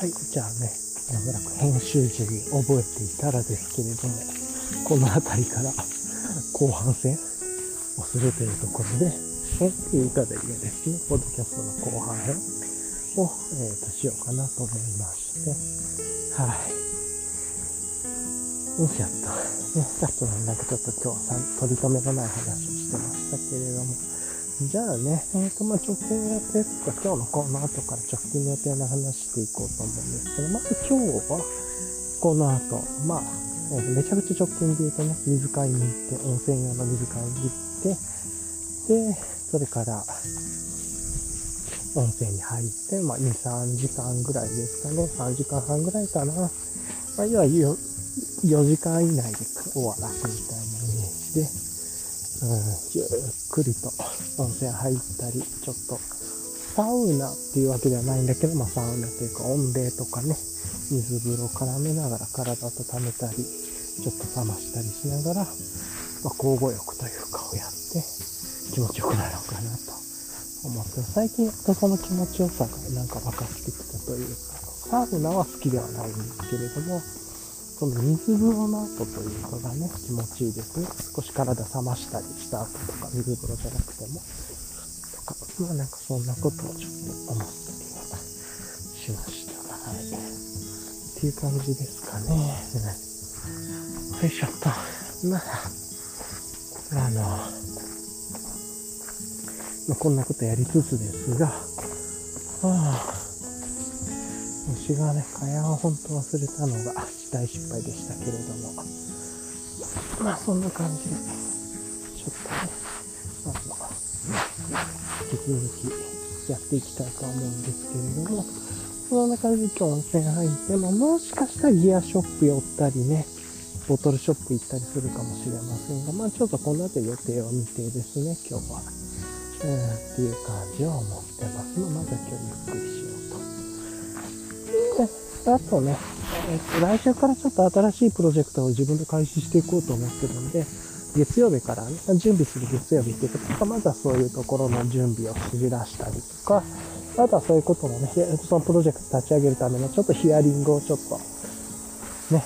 はい、じゃあね、おそらく編集時に覚えていたらですけれども、この辺りから後半戦をするというところで、えっていうかで言うですね、ポッドキャストの後半編を、えー、としようかなと思いまして、はい。よいしょっと。ね、さっきなんかちょっと今日さん取り留めのない話をじゃあね、えっ、と、まあ、直近の予定とか、今日のこの後から直近の予定の話していこうと思うんですけど、まず今日は、この後、まあ、えーめちゃくちゃ直近で言うとね、水買いに行って、温泉用の水買いに行って、で、それから、温泉に入って、まあ、2、3時間ぐらいですかね、3時間半ぐらいかな。まあ、いわゆる4時間以内で終わらすみたいなイメージで、うん、ゆっくりと温泉入ったり、ちょっとサウナっていうわけではないんだけど、まあサウナというか温冷とかね、水風呂絡めながら体温めたり、ちょっと冷ましたりしながら、まあ、交互浴というかをやって気持ちよくなるのかなと思って、最近やっとその気持ちよさがなんか分かってきたというか、サウナは好きではないんですけれども、その水風呂の後というのがね、気持ちいいですね。少し体冷ましたりした後とか、水風呂じゃなくても、とか、まあなんかそんなことをちょっと思ったりはしました。はい。っていう感じですかね。よいしょっと。まあ、あの、まあ、こんなことやりつつですが、はあ、虫がね、蚊帳を本当忘れたのが大失敗でしたけれども、まあそんな感じで、ちょっとね、あの、引き続きやっていきたいと思うんですけれども、そんな感じで今日温泉入って、まあもしかしたらギアショップ寄ったりね、ボトルショップ行ったりするかもしれませんが、まあちょっとこの後予定を見てですね、今日は。うん、っていう感じを思ってます。まあ、まずは今日ゆっくりし。で、あとね、えっと、来週からちょっと新しいプロジェクトを自分で開始していこうと思ってるんで、月曜日からね、準備する月曜日っていうことか、まずはそういうところの準備をしじらしたりとか、あとはそういうことのね、そのプロジェクト立ち上げるためのちょっとヒアリングをちょっと、ね、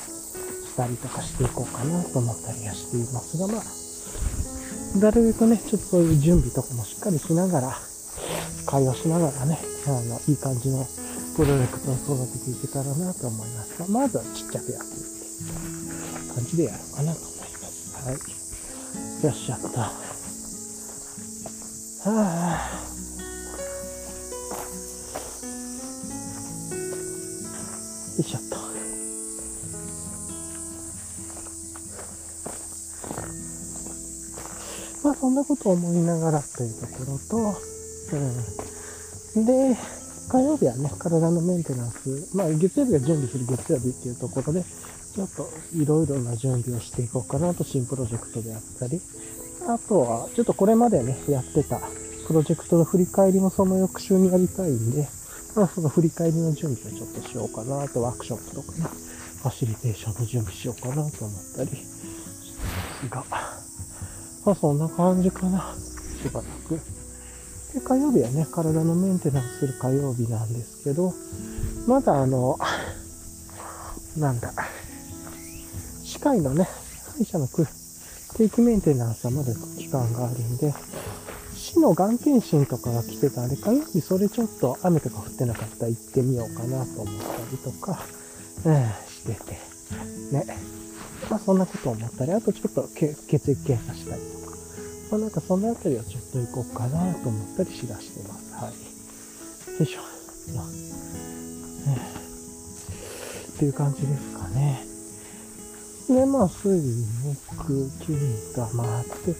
したりとかしていこうかなと思ったりはしていますが、まあ、なるべくね、ちょっとそういう準備とかもしっかりしながら、会話しながらね、あの、いい感じのプロジェクトを育てていけたらなと思いますが、まずはちっちゃくやっていくって感じでやろうかなと思います。はい。よっしゃった。はあ。よいしょっと。まあそんなことを思いながらというところと、うん。で、火曜日はね、体のメンテナンス、まあ月曜日が準備する月曜日っていうところで、ちょっといろいろな準備をしていこうかなと、新プロジェクトであったり、あとは、ちょっとこれまでね、やってたプロジェクトの振り返りもその翌週にやりたいんで、まあその振り返りの準備をちょっとしようかなと、ワークショップとかね、ファシリテーションの準備しようかなと思ったりしてますが、まあそんな感じかな、しばらく。で、火曜日はね、体のメンテナンスする火曜日なんですけど、まだあの、なんだ、歯科医のね、歯医者の定期メンテナンスはまだ期間があるんで、市のがん検診とかが来てたんで、火曜日それちょっと雨とか降ってなかったら行ってみようかなと思ったりとか、えーしてて、ね。まあそんなこと思ったり、あとちょっと血液検査したりとか、まあなんかそのあたりはちょっと行こうかなと思ったりしだしてます。はい。よいしょ。まあえーっていう感じですかね。で、まあ、水、木、金が回って、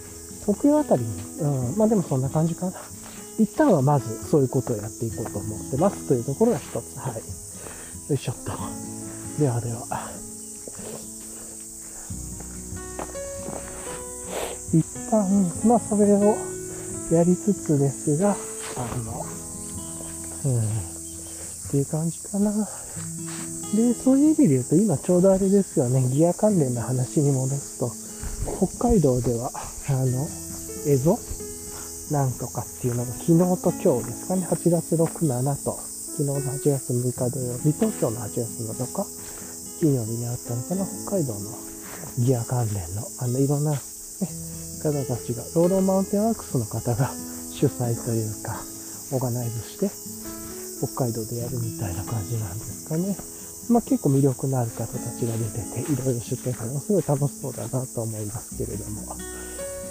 木曜あたりに、うん、まあでもそんな感じかな。一旦はまずそういうことをやっていこうと思ってますというところが一つ。はい。よいしょっと。ではでは。一旦、まあそれをやりつつですが、あの、うん、っていう感じかな。で、そういう意味で言うと、今ちょうどあれですよね、ギア関連の話に戻すと、北海道では、あの、エゾなんとかっていうのが昨日と今日ですかね、8月6、7と。昨日の8月6日土曜日と今日の8月7日？金曜日にあったのかな、北海道のギア関連の、あの、いろんな、方たちが、 Rawlow Mountain Works の方が 主催というか、オーガナイズして、北海道でやるみたいな感じなんですかね。まあ結構魅力のある方たちが出てて、いろいろ出展されますごい楽しそうだなと思いますけれども、っ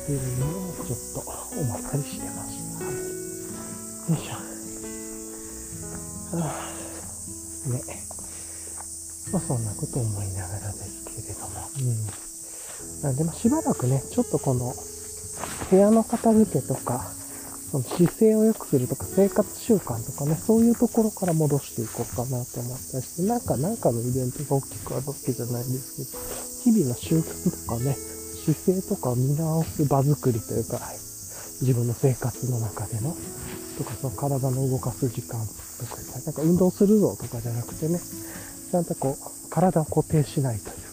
ていうのをちょっと思ったりしてました。よいしょ。はあ、ね。まあそんなことを思いながらですけれども。うん。なんでまあしばらくね、ちょっとこの部屋の片付けとか、その姿勢を良くするとか、生活習慣とかね、そういうところから戻していこうかなと思ったりして、なんか、なんかのイベントが大きくあるわけじゃないですけど、日々の習慣とかね、姿勢とかを見直す場作りというか、自分の生活の中での、とか、その体の動かす時間とか、なんか運動するぞとかじゃなくてね、ちゃんとこう、体を固定しないという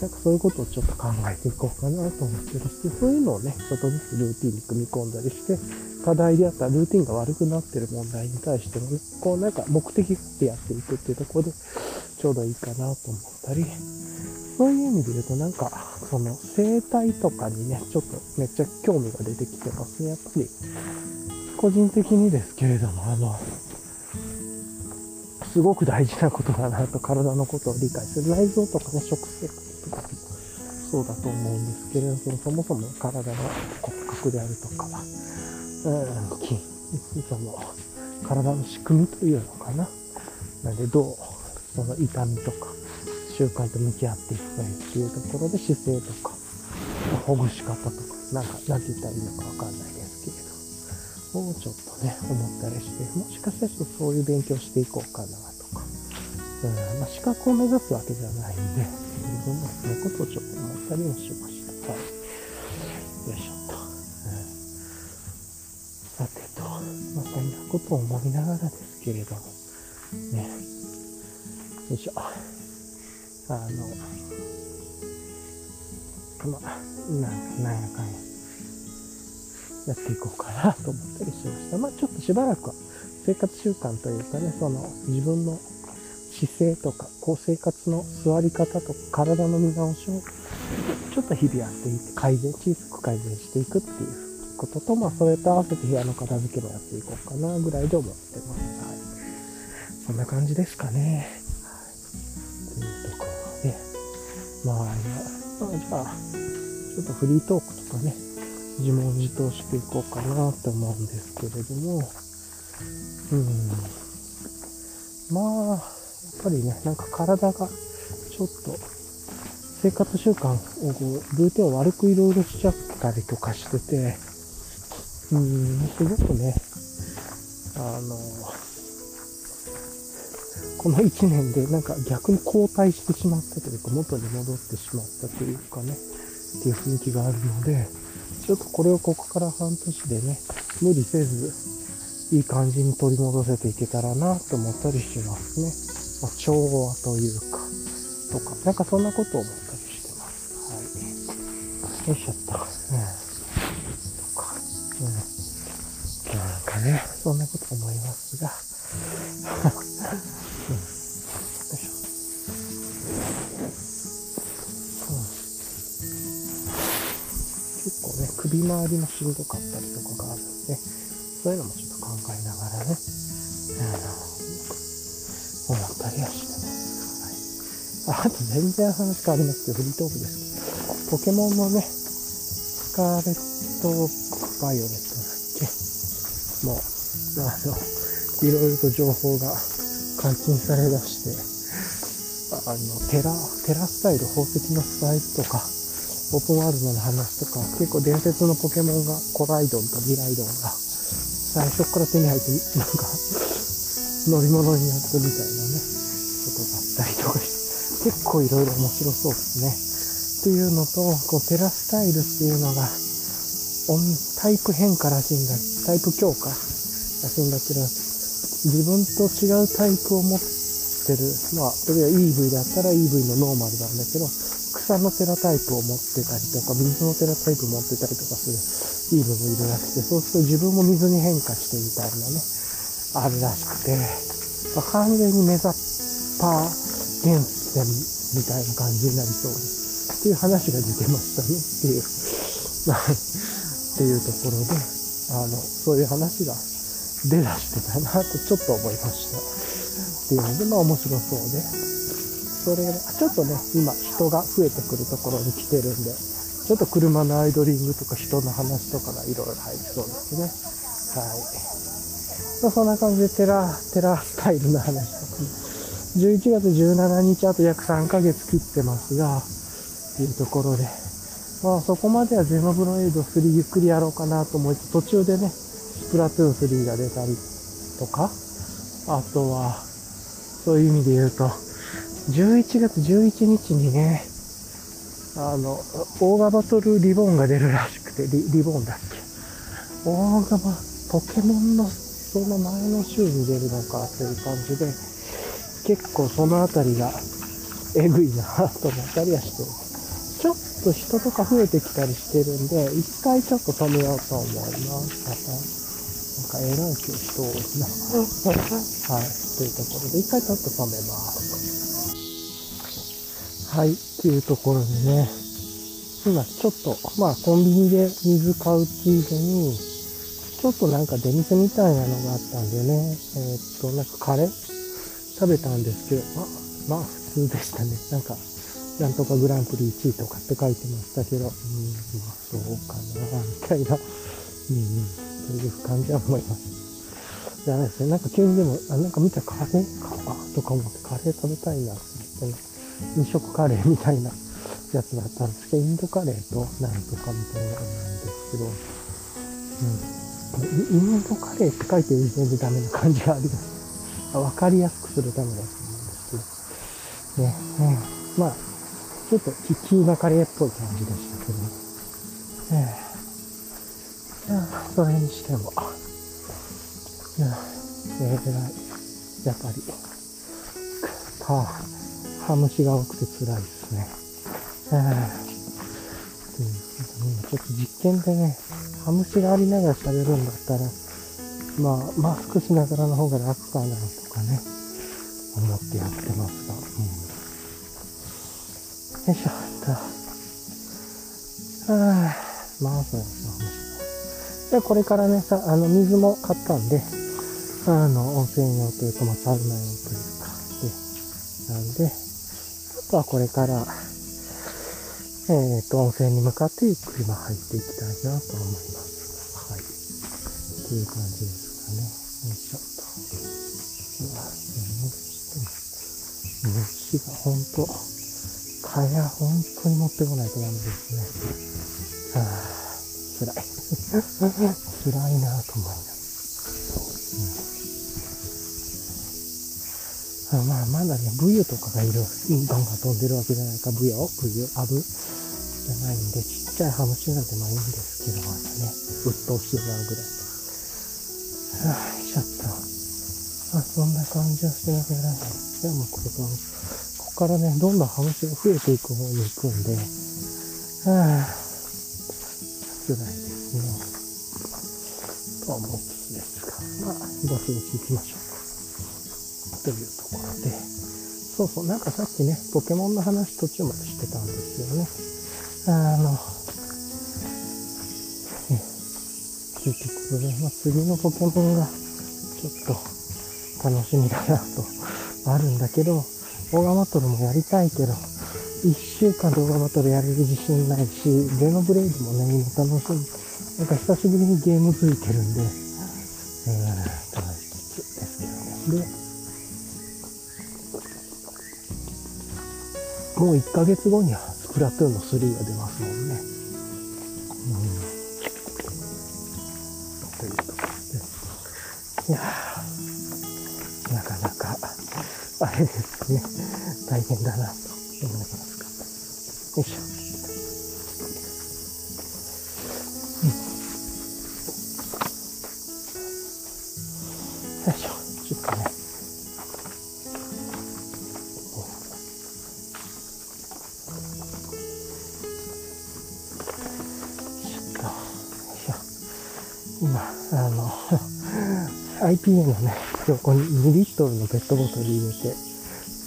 なんかそういうことをちょっと考えていこうかなと思ってるし、そういうのをね、ちょっとずつルーティンに組み込んだりして、課題であったルーティンが悪くなってる問題に対してもね、こうなんか目的があってやっていくっていうところで、ちょうどいいかなと思ったり、そういう意味で言うとなんか、その生態とかにね、ちょっとめっちゃ興味が出てきてますね。やっぱり、個人的にですけれども、あの、すごく大事なことだなと体のことを理解する。内臓とかね、食生活そうだと思うんですけれど、そのそもそも体の骨格であるとかは、うん、筋、その体の仕組みというのかな。なんで、どう、その痛みとか、習慣と向き合っていくかっていうところで姿勢とか、ほぐし方とか、なんか、なんて言ったらいいのかわかんないですけれど、をちょっとね、思ったりして、もしかしたらちょっとそういう勉強していこうかなとか、うんまあ、資格を目指すわけじゃないんで、そういうことをちょっと思ったりもしました。はい。よいしょっと。さてと、まあ、そんなことを思いながらですけれども、ね。よいしょ。あの、まあ、なんなんやかんや、やっていこうかなと思ったりしました。まあ、ちょっとしばらくは生活習慣というかね、その自分の姿勢とか、こう生活の座り方とか、体の見直しをちょっと日々やっていって、改善、小さく改善していくっていうことと、まあ、それと合わせて部屋の片付けもやっていこうかな、ぐらいで思ってます。はい。そんな感じですかね。はい。というところで、まあ、まあ、じゃあ、ちょっとフリートークとかね、自問自答していこうかなと思うんですけれども、うん。まあ、っぱりね、なんか体がちょっと生活習慣をこう、ルーティンを悪くいろいろしちゃったりとかしてて、うん、すごくね、あの、この1年でなんか逆に後退してしまったというか、元に戻ってしまったというかね、っていう雰囲気があるので、ちょっとこれをここから半年でね、無理せず、いい感じに取り戻せていけたらなと思ったりしますね。まあ、調和というか、とか、なんかそんなことを思ったりしてます。はい。よいしょっと。うん。とか、うん。なんかね、そんなこと思いますが。うん。よいしょ。うん。結構ね、首周りもしんどかったりとかがあるんで、そういうのもちょっと考えながらね、あと全然話変わりますけど、フリートークです。けど、ポケモンのね、スカーレット・バイオレットだっけ？もう、あの、いろいろと情報が解禁されだして、あの、テラ、テラスタイル、宝石のスタイルとか、オープンワールドの話とか、結構伝説のポケモンが、コライドンとミライドンが、最初から手に入って、なんか、乗り物になってみたいな。結構いろいろ面白そうですね。っていうのと、こうテラスタイルっていうのが、タイプ変化らしいんだ、タイプ強化らしいんだけど、自分と違うタイプを持ってる、まあ、例えば EV だったら EV のノーマルなんだけど、草のテラタイプを持ってたりとか、水のテラタイプ持ってたりとかする EV もいるらしくて、そうすると自分も水に変化してみたいなね、あるらしくて、まあ、完全にメザパー原点みたいな感じになりそうです。っていう話が出てましたねっていう、っていうところで、あの、そういう話が出だしてたなとちょっと思いました。っていうので、まあ面白そうで、それが、ちょっとね、今人が増えてくるところに来てるんで、ちょっと車のアイドリングとか人の話とかがいろいろ入りそうですね。はい。まあ、そんな感じでテラ、テラスタイルの話とか。11月17日、あと約3ヶ月切ってますが、っていうところで、まあそこまではゼノブロエイド3ゆっくりやろうかなと思いつつ、途中でね、スプラトゥーン3が出たりとか、あとは、そういう意味で言うと、11月11日にね、あの、オーガバトルリボンが出るらしくて、リリボンだっけ？オーガバ、ポケモンのその前の週に出るのかという感じで、結構そのあたりがえぐいなと思ったりはしてる。ちょっと人とか増えてきたりしてるんで、一回ちょっと止めようと思います。また、なんか偉い今日人多いな。はい。というところで、一回ちょっと止めます。はい。っていうところでね、今ちょっと、まあコンビニで水買うついでに、ちょっとなんか出店みたいなのがあったんでね、えーっと、なんかカレー？食べたんですけど、まあ、まあ普通でしたね。なんか、なんとかグランプリ1位とかって書いてましたけど、うん、まあそうかな、みたいな、うん、そういう感じは思います。じゃないですね。なんか急にでも、あなんか見たらカレーかとか思ってカレー食べたいなって思って、飲食カレーみたいなやつだったんですけど、インドカレーとなんとかみたいなのなんですけど、うん。インドカレーって書いてる時点でダメな感じがあります。あわかりやすくするためだと思うんですけど。ね、うん。まあ、ちょっとキキーマカレーっぽい感じでしたけど、ね。ええそれにしても、いや、えー、やっぱり、はハムシが多くて辛いですね。ええっていうちょっと実験でね、ハムシがありながら喋るんだったら、まあ、マスクしながらの方が楽かなとかね、思ってやってますが、うん。よいしょ、っと。ああ、まあ、そうですね、で、これからね、さ、あの、水も買ったんで、あの、温泉用というか、まあ、サウナ用というか、で、なんで、あとはこれから、えっ、と、温泉に向かってゆっくりまあ入っていきたいなと思います。はい。っていう感じです虫がほんと、蚊帳本当に持ってこないとダメですね。はぁ、辛い。辛いなと思いながら。あまあ、まだね、ブユとかがいる、ガンガン飛んでるわけじゃないか、ブヨ、ブユ、アブじゃないんで、ちっちゃいハムシなんてまあいいんですけど、まだね、鬱陶しいなぐらい。はあ、ちょっと、あ、そんな感じはしてなきゃならない。じゃあもうこれから、ここからね、どんどんハムシが増えていく方に行くんで、はあ、辛いですね。と思いつつですが、まあ、ぼちぼち行きましょう。というところで、そうそう、なんかさっきね、ポケモンの話途中までしてたんですよね。あの、というところで、まあ、次のポケモンがちょっと楽しみだなと、あるんだけど、オガマトルもやりたいけど、一週間でオーガマトルやれる自信ないし、ゼノブレイドもね、今楽しみ。なんか久しぶりにゲーム付いてるんで、えー、楽しつつですけどね。で、もう1ヶ月後にはスプラトゥーンの3が出ますもんね。うん。というところで。いやー、あれですね、大変だなと思いますが。よいしょ。よいしょ、ちょっとね。ちょっと、よいしょ。今、あの、IPA のね、横に2リットルのペットボトル入れて、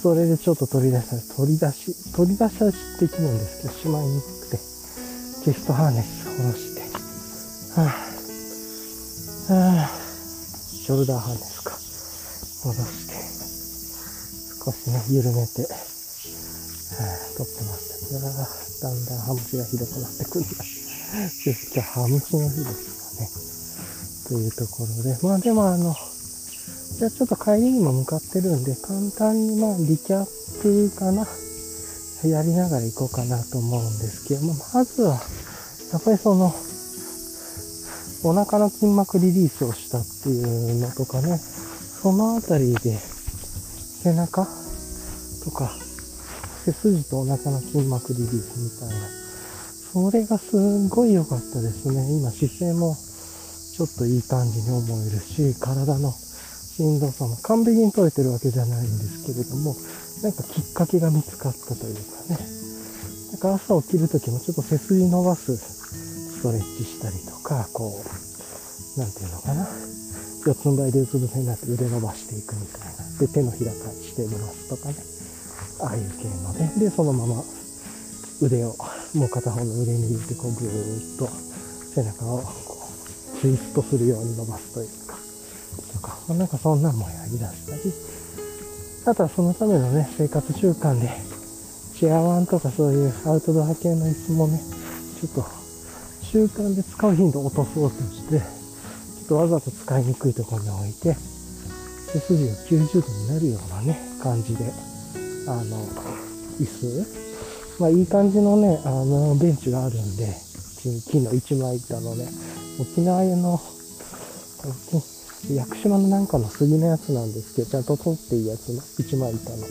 それでちょっと取り出した、取り出し、取り出しはできるんですけど、しまいにくくて、チェストハーネス下ろして、はぁ、はぁ、ショルダーハーネスか、戻して、少しね、緩めて、はぁ、撮ってましたけど、だんだんハムシがひどくなってくるんだ。今日ハムシの日ですかね。というところで、まあでもあの、じゃあちょっと帰りにも向かってるんで、簡単にまあリキャップかな。やりながら行こうかなと思うんですけども、まずは、やっぱりその、お腹の筋膜リリースをしたっていうのとかね、そのあたりで、背中とか、背筋とお腹の筋膜リリースみたいな。それがすんごい良かったですね。今姿勢もちょっといい感じに思えるし、体のしんどさも完璧に取れてるわけじゃないんですけれども、なんかきっかけが見つかったというかね。なんか朝起きるときもちょっと背筋伸ばすストレッチしたりとか、こう、なんていうのかな。四つん這いでうつ伏せになって腕伸ばしていくみたいな。で、手のひら返して伸ばすとかね。ああいう系のね。で、そのまま腕を、もう片方の腕に入れて、こうぐーっと背中をこうツイストするように伸ばすというか。まあ、なんかそんなんもやりだしたり、あとはそのためのね、生活習慣で、チェアワンとかそういうアウトドア系の椅子もね、ちょっと習慣で使う頻度を落とそうとして、ちょっとわざと使いにくいところに置いて、背筋が90度になるようなね、感じで、あの、椅子、まあいい感じのね、あの、ベンチがあるんで、木の一枚板のね、沖縄の、屋久島のなんかの杉のやつなんですけど、ちゃんと取っていいやつの、一枚板の、やっ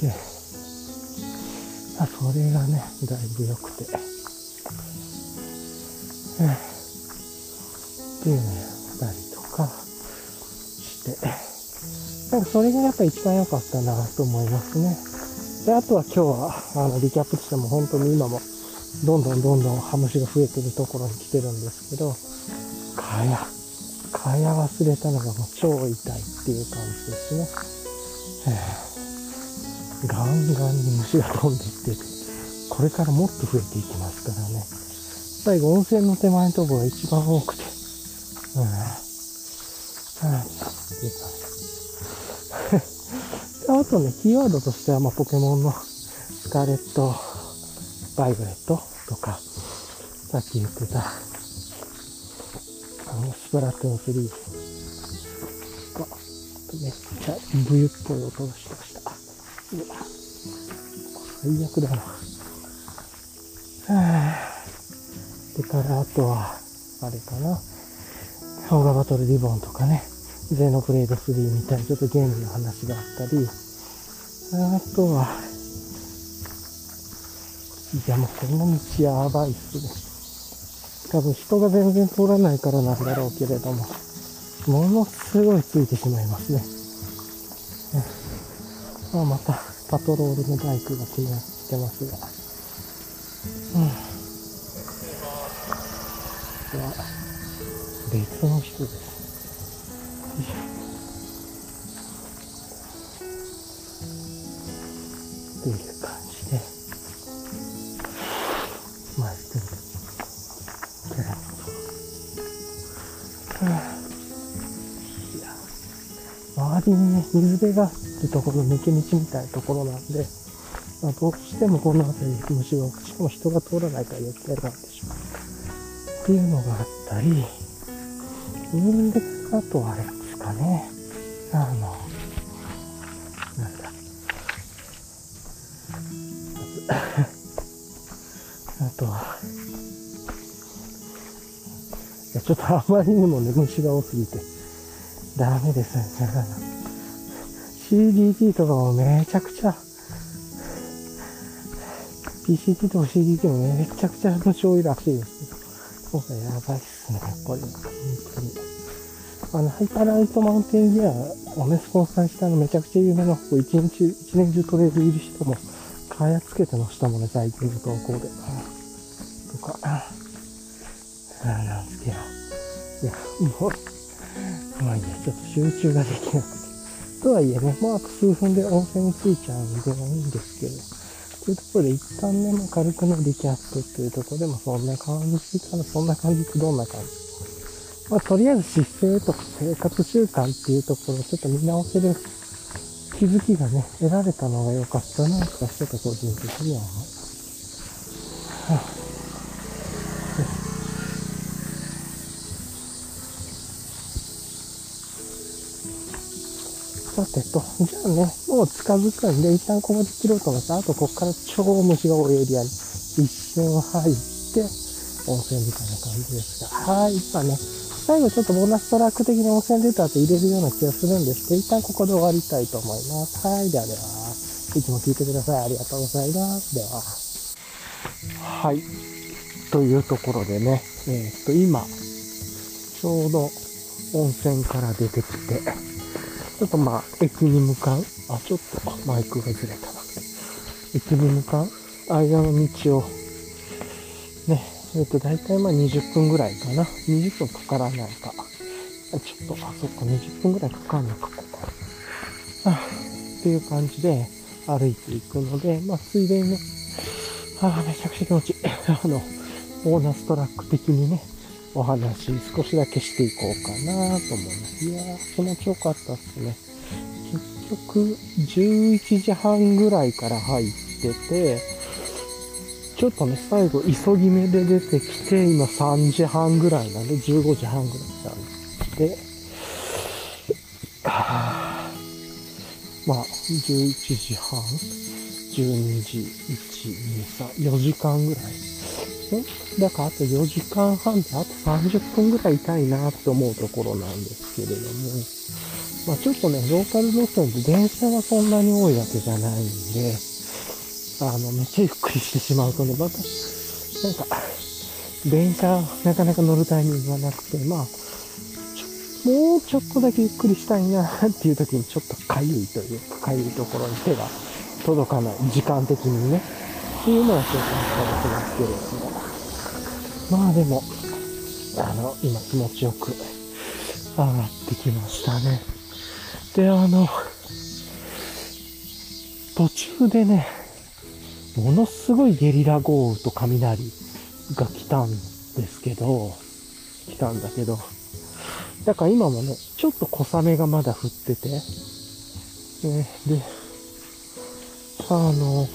て、あ、それがね、だいぶ良くて、っていうのやったりとかして、なんかそれがやっぱ一番良かったなと思いますね。で、あとは今日は、あの、リキャップしても本当に今も、どんどんどんどんハムシが増えてるところに来てるんですけど、かや、蚊帳忘れたのがもう超痛いっていう感じですね。えー、ガンガンに虫が飛んでいって、これからもっと増えていきますからね。最後温泉の手前のところが一番多くて、うん、うん、っていう感じ。あとね、キーワードとしては、まあ、ポケモンのスカーレット、バイオレットとか、さっき言ってた、スプラトゥーン3。あ、めっちゃ冬っぽい音がしました。うわ、最悪だな。はぁ。でから、あとは、あれかな。オーガバトルリボンとかね。ゼノブレード3みたいにちょっとゲームの話があったり、あとは、いやもうこの道やばいっすね。多分人が全然通らないからなんだろうけれども、ものすごいついてしまいますね。まあ、またパトロールのバイクが気になってますが。うん。は、別の人です。水辺があるところの、抜け道みたいなところなんで、まあ、どうしてもこの辺り虫が多く、しかも人が通らないから余計なんでしょう。っていうのがあったり、うんで、あとあれですかね、あの、なんだ。あとは、いやちょっとあまりにもね、虫が多すぎて、ダメですね。CDT とかもめちゃくちゃ、PCT とか CDT もめちゃくちゃ虫多いらしいですけど、今回やばいっすね、これ。本当に。あの、ハイパーライトマウンテンギアをね、スポンサーしたのめちゃくちゃ有名な、こう一日、一年中トレールいる人も、カヤつけてのしたもんね、最近の投稿で。とか、なんですけど。いや、もう、まあいいや、ちょっと集中ができなくて。とはいえね、もうあ数分で温泉に着いちゃうんでもいいんですけど、というところで一旦ね、まあ、軽くね、リキャップっていうところでもそんな感じかな、そんな感じってどんな感じまあ、とりあえず姿勢とか生活習慣っていうところをちょっと見直せる気づきがね、得られたのが良かったな、とかちょっと個人的には思う。はあさてと、じゃあね、もう近づくんで、一旦ここで切ろうと思って、あとここから超虫が多いエリアに一瞬入って、温泉みたいな感じですが、はい、今ね、最後ちょっとボーナストラック的に温泉出た後入れるような気がするんですけど、一旦ここで終わりたいと思います。はい、ではでは、いつも聞いてください。ありがとうございます。では。はい。というところでね、えー、っと、今、ちょうど温泉から出てきて、ちょっとまあ、駅に向かう。あ、ちょっとマイクがずれたな。駅に向かう間の道を、ね、えっ、と、だいたいまあ20分ぐらいかな。20分かからないか。ちょっと、あ、そっか、20分ぐらいかかんのか、ここ。あ、っていう感じで歩いていくので、まあ、ついでにね、あ、めちゃくちゃ気持ちいい。あの、ボーナストラック的にね、お話少しだけしていこうかなと思います。いやー、気持ちよかったっすね。結局、11時半ぐらいから入ってて、ちょっとね、最後、急ぎ目で出てきて、今3時半ぐらいなんで、15時半ぐらいなんで、まあ、11時半、12時、1、2、3、4時間ぐらいだからあと4時間半であと30分ぐらいいたいなって思うところなんですけれども、まあちょっとね、ローカル路線で電車はそんなに多いわけじゃないんで、あの、めっちゃゆっくりしてしまうとね、また、なんか、電車なかなか乗るタイミングがなくて、まあ、もうちょっとだけゆっくりしたいなっていう時にちょっとかゆいというか、かゆいところに手が届かない、時間的にね。っていうのはちょっとあったりしますけれども。まあでも、あの、今気持ちよく上がってきましたね。で、あの、途中でね、ものすごいゲリラ豪雨と雷が来たんですけど、来たんだけど、だから今もね、ちょっと小雨がまだ降ってて、ね、で、あの、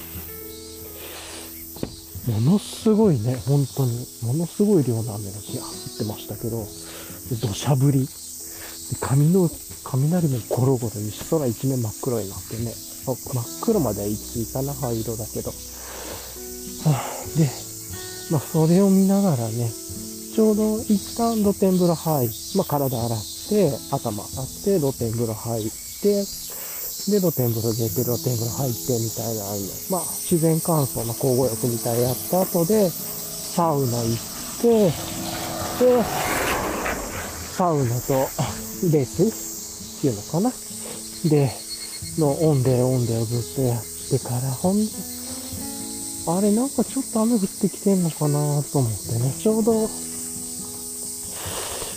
ものすごいね、本当に、ものすごい量の雨が降ってましたけど、土砂降り。で髪の、雷もゴロゴロに空一面真っ黒になってね、真っ黒までは一いかな、灰色だけど。はあ、で、まあ、それを見ながらね、ちょうど一旦露天風呂入、まあ、体洗って、頭洗って、露天風呂入って、で、露天風呂出て、露天風呂入って、みたいな、まあ、自然乾燥の交互浴みたいやった後で、サウナ行って、で、サウナとレースっていうのかな？で、のオンデーオンデーをずっとやってから、ほんで、あれなんかちょっと雨降ってきてんのかなと思ってね、ちょうど、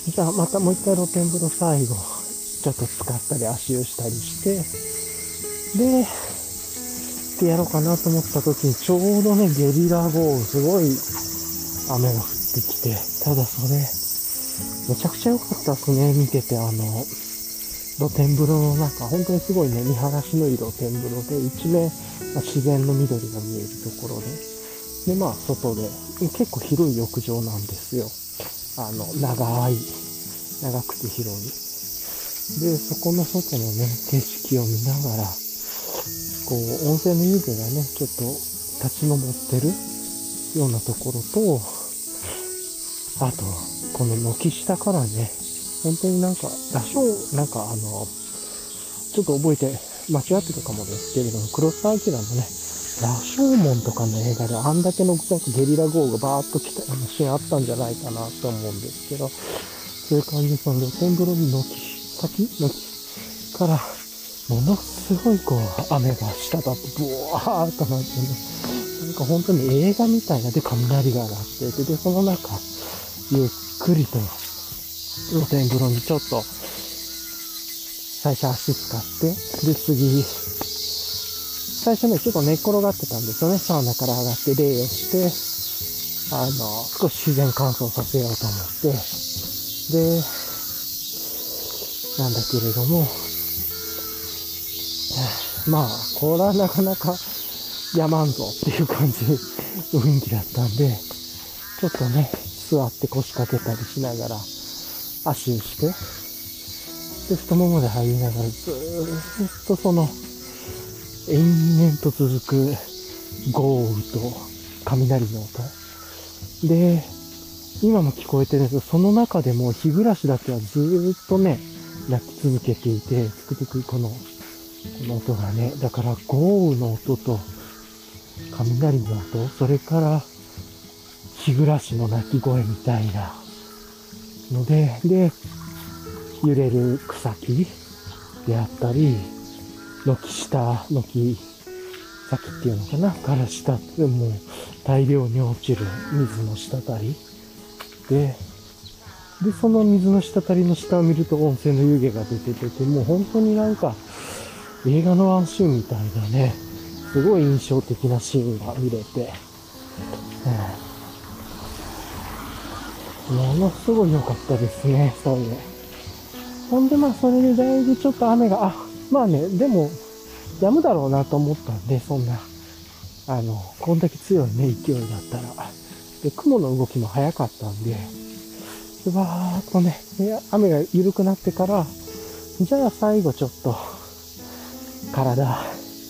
じゃあまたもう一回露天風呂最後、ちょっと使ったり足湯したりして、で、ってやろうかなと思った時に、ちょうどね、ゲリラ豪雨、すごい雨が降ってきて、ただそれ、めちゃくちゃ良かったですね、見てて、あの、露天風呂の中、本当にすごいね、見晴らしのいい露天風呂で、一面、まあ、自然の緑が見えるところで、で、まあ、外で、結構広い浴場なんですよ。あの、長い、長くて広い。で、そこの外のね、景色を見ながら、こう、温泉の湯気がね、ちょっと立ち上ってるようなところと、あと、この軒下からね、本当になんか、羅生、なんかあの、ちょっと覚えて、間違ってるかもですけれども、黒澤明のね、羅生門とかの映画であんだけのゲリラ豪雨がバーッと来たシーンあったんじゃないかなと思うんですけど、そういう感じで、その露天風呂に軒先軒からものすごいこう、雨が滴って、ブワーっとなってね、なんか本当に映画みたいなで雷が鳴ってて、で、その中、ゆっくりと露天風呂にちょっと最初足使って、で、次、最初ね、ちょっと寝っ転がってたんですよね。サウナから上がって礼をして、あの、少し自然乾燥させようと思って、で、なんだけれども、まあ、これはなかなかやまんぞっていう感じの雰囲気だったんで、ちょっとね、座って腰掛けたりしながら、足をして、で、太ももで入りながら、ずーっとその、延々と続く豪雨と雷の音。で、今も聞こえてるんですけど、その中でも日暮らしだけはずーっとね、鳴き続けていて、つくつくこの、この音がね、だから豪雨の音と雷の音、それから日暮らしの鳴き声みたいなので、で、揺れる草木であったり、軒下、軒先っていうのかな、から下ってもう大量に落ちる水の滴り。で、で、その水の滴りの下を見ると温泉の湯気が出ててて、もう本当になんか映画のワンシーンみたいなね、すごい印象的なシーンが見れて、ものすごい良かったですね、そういう。ほんでまあそれでだいぶちょっと雨が、あ、まあね、でも、止むだろうなと思ったんで、そんな、あの、こんだけ強いね、勢いだったら。で、雲の動きも早かったんで、でわーっとね、雨が緩くなってから、じゃあ最後ちょっと、体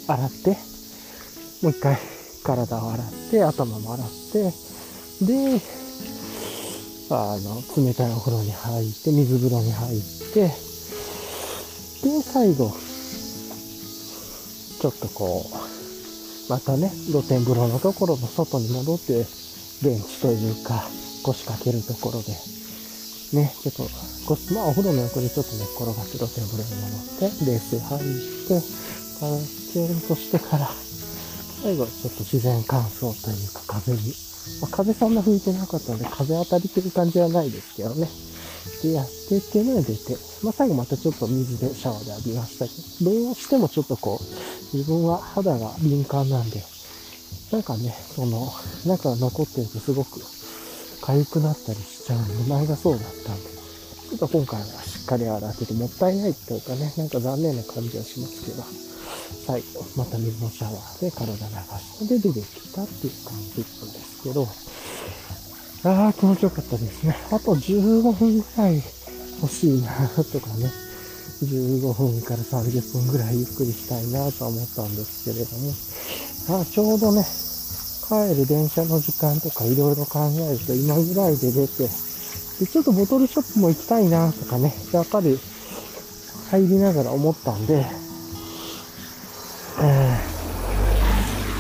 洗って、もう一回体を洗って、頭も洗って、で、あの、冷たいお風呂に入って、水風呂に入って、で、最後、ちょっとこう、またね、露天風呂のところの外に戻って、ベンチというか、腰掛けるところで、ね、ちょっと、まあお風呂の横でちょっと寝っ転がって露天風呂に戻って、冷水入って、体きれいとしてから、最後ちょっと自然乾燥というか風に、まあ、風そんな吹いてなかったので、風当たりてる感じはないですけどね。で、やってっていうので出て、まあ、最後またちょっと水でシャワーで浴びましたけど、どうしてもちょっとこう、自分は肌が敏感なんで、なんかね、その、なんか残ってるとすごく痒くなったりしちゃうんで、前がそうだ、ちょっと今回はしっかり洗っててもったいないというかね、なんか残念な感じはしますけど、最後、また水のシャワーで体流して出てきたっていう感じなんですけど、ああ、気持ちよかったですね。あと15分ぐらい欲しいなとかね。15分から30分ぐらいゆっくりしたいなと思ったんですけれども。あちょうどね、帰る電車の時間とかいろいろ考えると今ぐらいで出て、で、ちょっとボトルショップも行きたいなとかね、やっぱり入りながら思ったんで、え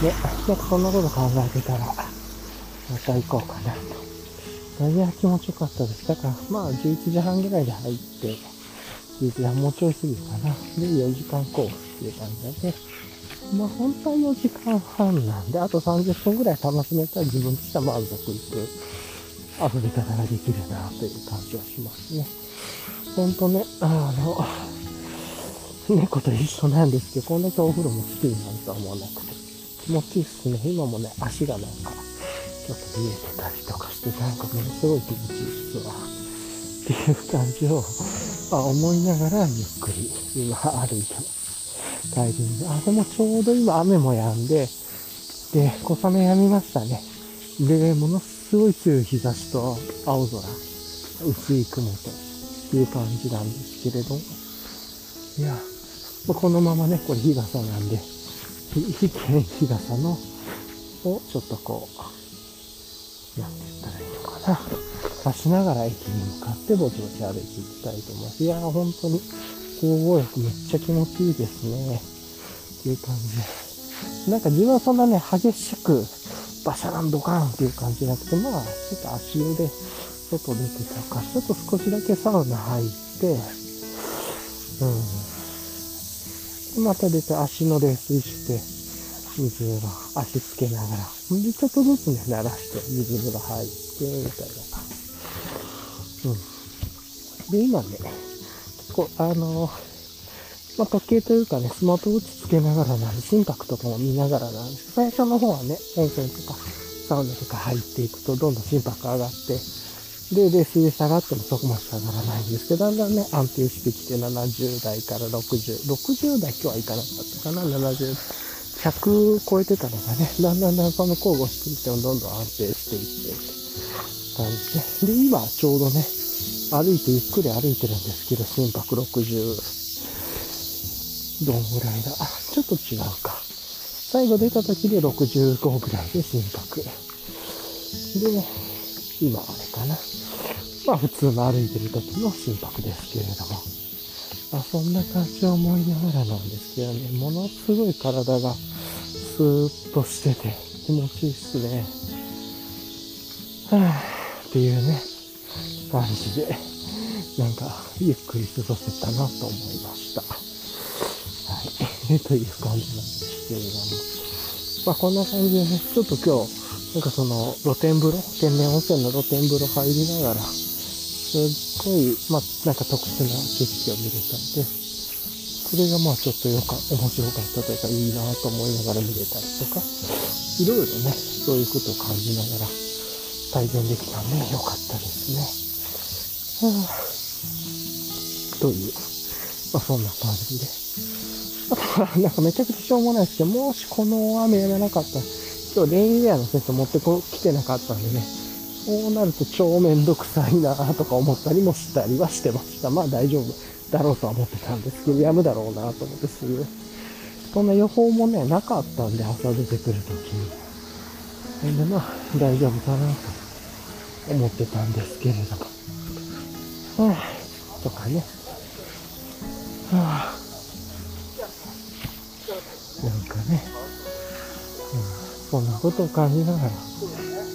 ー、ね、なんかそんなこと考えてたら、また行こうかなと。いや、気持ちよかったです。だから、まあ、11時半ぐらいで入って、11時半もうちょい過ぎかな。で、4時間コースっていう感じで、まあ、本当は4時間半なんで、あと30分ぐらい楽しめたら自分としては満足いく遊び方ができるなという感じはしますね。ほんとね、あの、猫と一緒なんですけど、こんだけお風呂も好きになるとは思わなくて、気持ちいいっすね。今もね、足がなんか、ちょっと見えてたりとかして、なんかものすごい気持ちいいですわ。っていう感じを、まあ、思いながらゆっくり今歩いてます。帰りに。あ、でもちょうど今雨も止んで、で、小雨止みましたね。で、ものすすごい強い日差しと青空、薄い雲という感じなんですけれども、いや、このままね、これ日傘なんで、非日傘の、をちょっとこう、なんて言ったらいいのかな。刺しながら駅に向かってぼちぼち歩いていきたいと思います。いやー、本当に、交互浴めっちゃ気持ちいいですね。っていう感じで。なんか自分はそんなね、激しく、バシャランドカーンっていう感じじゃなくて、まあ、ちょっと足湯で外出てたか、ちょっと少しだけサウナ入って、うん。また出て足の冷水して、水風呂、足つけながら、で、ちょっとずつね、慣らして、水風呂入って、みたいな。うん。で、今ね、結構、あの、まあ、時計というかね、スマートウォッチつけながらなんで、心拍とかも見ながらなんです最初の方はね、温泉とかサウナとか入っていくと、どんどん心拍上がって、で、で、水で下がってもそこまで下がらないんですけど、だんだんね、安定してきて、70代から60、60代今日はいかなかったかな、70、100超えてたのがね、だんだんだんその交互していってもどんどん安定していって、感じで。で、今ちょうどね、歩いてゆっくり歩いてるんですけど、心拍60、どんぐらいだ？あ。ちょっと違うか。最後出た時で65ぐらいで心拍。で、今あれかな。まあ普通の歩いてる時の心拍ですけれども。まあそんな感じを思いながらなんですけどね、ものすごい体がスーッとしてて気持ちいいっすね。はぁ、っていうね、感じで、なんかゆっくり過ごせたなと思いました。ねという感じなんですけれども。まあこんな感じでね、ちょっと今日、なんかその露天風呂、天然温泉の露天風呂入りながら、すっごい、まあなんか特殊な景色を見れたんで、それがまあちょっとよか、面白かったというかいいなと思いながら見れたりとか、いろいろね、そういうことを感じながら体験できたんでよかったですね。はあ、という、まあそんな感じで。あと、なんかめちゃくちゃしょうもないですけど、もしこの雨やめなかったら、今日レインウェアのセット持ってこ来てなかったんでね、そうなると超めんどくさいなとか思ったりもしたりはしてました。まあ大丈夫だろうとは思ってたんですけど、やむだろうなと思ってすぐ。そんな予報もね、なかったんで、朝出てくるときに。んでまあ、大丈夫かなと思ってたんですけれども。はぁ、とかね。はぁ、なんかね、うん、そんなことを感じながら、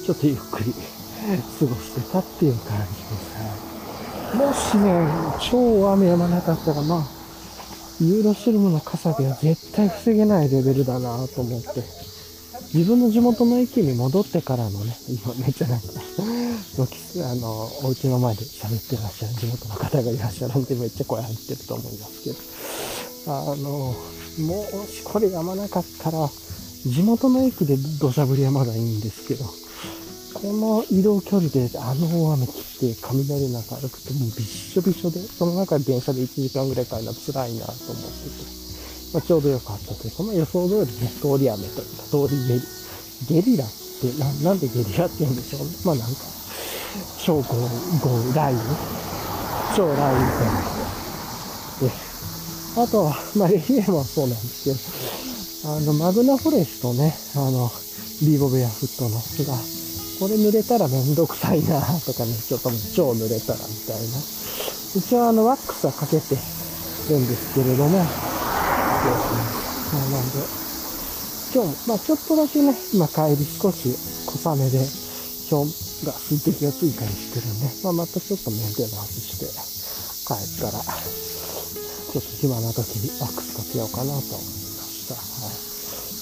ちょっとゆっくり 過ごしてたっていう感じですね。もしね、超雨やまなかったら、まあ、ユーロシルムの傘では絶対防げないレベルだなと思って、自分の地元の駅に戻ってからのね、今めっちゃなんかあの、お家の前で喋ってらっしゃる地元の方がいらっしゃるんで、めっちゃ声入ってると思いますけど、あの、もしこれやまなかったら、地元の駅で土砂降りはまだいいんですけど、この移動距離であの大雨切って雷の中歩くともうびっしょびしょで、その中で電車で1時間ぐらい帰るのは辛いなと思ってて、まあ、ちょうど良かったというか、まあ、予想通りね、通り雨というか、通りゲリ、ゲリラってな、なんでゲリラって言うんでしょうね。まあなんか、超豪雨、雷雨、超雷雨みたいな。です、あとは、まあ、レヒエもそうなんですけど、あの、マグナフォレストね、あの、ビーボベアフットのが、これ濡れたらめんどくさいなとかね、ちょっと超濡れたらみたいな。一応あの、ワックスはかけてるんですけれども、そうですね。まあ、なんで、今日も、まあちょっとだけね、今帰り少し小雨で、表が水滴がついたりしてるんで、まあまたちょっとメンテナンスして帰ったら、ちょっと暇な時にワックスかけようかなと思いました。はい。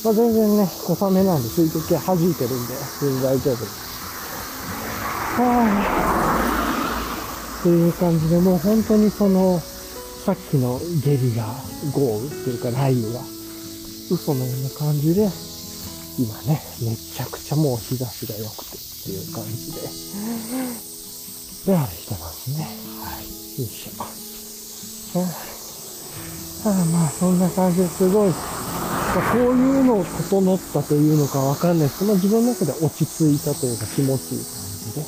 まあ、全然ね、小雨なんで水滴は弾いてるんで、全然大丈夫です。はい。っていう感じで、もう本当にその、さっきのゲリラ豪雨っていうか雷雨が嘘のような感じで、今ね、めちゃくちゃもう日差しが良くてっていう感じで、で歩いてますね。はい。よいしょ。あまあ、そんな感じですごい、まあ、こういうのを整ったというのかわかんないですけど、まあ、自分の中で落ち着いたというか気持ちいい感じでで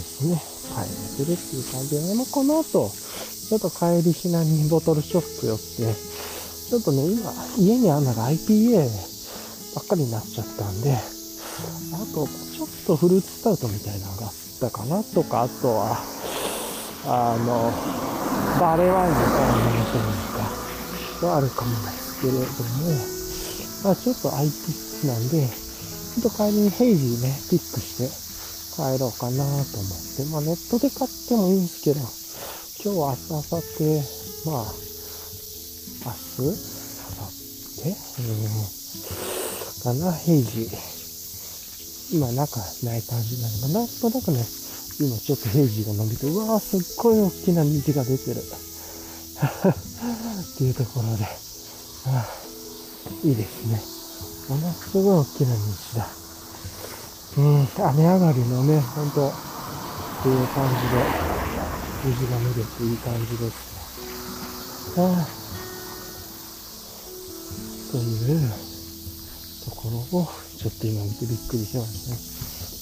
すね、帰れてるっていう感じで、ね、まあ、この後、ちょっと帰りしなにボトルショップ寄って、ちょっとね、今、家にあんなが IPA ばっかりになっちゃったんで、あと、ちょっとフルーツスタウトみたいなのがあったかなとか、あとは、あの、バレワインみたいなものというか、はあるかもですけれども、まあちょっと空いてなんで、ちょっと帰りにヘイジーね、ピックして帰ろうかなと思って、まあネットで買ってもいいんですけど、今日は明日、明後日、まあ、明日、明後日、うん、かな、ヘイジー。今中ない感じなのかな。なんとなくね、今ちょっとヘイジーが伸びて、うわーすっごい大きな虹が出てる。っていうところで、あいいですね。ものすごい大きな虹だ。うん、雨上がりのね、ほんと、っていう感じで、虹が見れていい感じですね。あというところを、ちょっと今見てびっくりしましたね。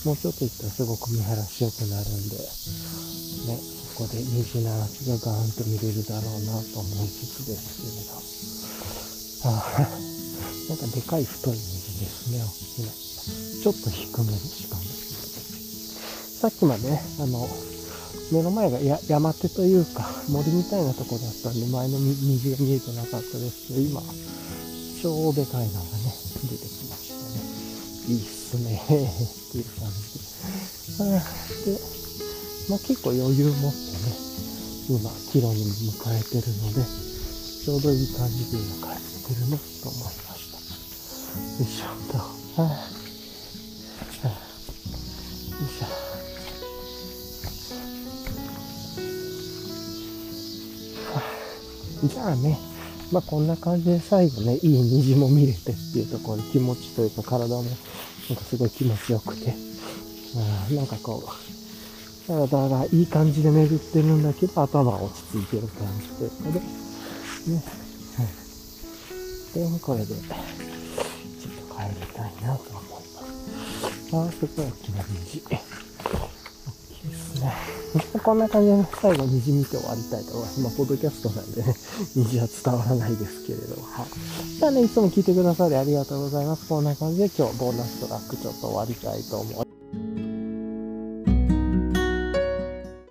もうちょっと行ったらすごく見晴らし良くなるんで、ね、こで虹の足がガーンと見れるだろうなと思いつつですけれど。あなんかでかい太い虹ですね、大きな。ちょっと低めにしかも。さっきまでね、あの、目の前がや山手というか森みたいなとこだったんで前の虹が見えてなかったですけど、今、超でかいのがね、出てきましたね。いいっすねっていう感じで。で、まあ、結構余裕持ってね、今、キロに迎えてるので、ちょうどいい感じで今帰ってるなと思いました。よいしょと。はあはあ、よいしょ。じゃあね、まあこんな感じで最後ね、いい虹も見れてっていうところで気持ちというか体もなんかすごい気持ちよくて、あなんかこう、体がいい感じで巡ってるんだけど、頭落ち着いてる感じというかで、ね、はい。で、これで、ちょっと帰りたいなと思います。ああ、すごい大きな虹。大きいですね。こんな感じでね、最後虹見て終わりたいと思います。まあ、ポッドキャストなんでね、虹は伝わらないですけれど。はい。じゃあね、いつも聞いてくださりありがとうございます。こんな感じで今日ボーナストラックちょっと終わりたいと思います。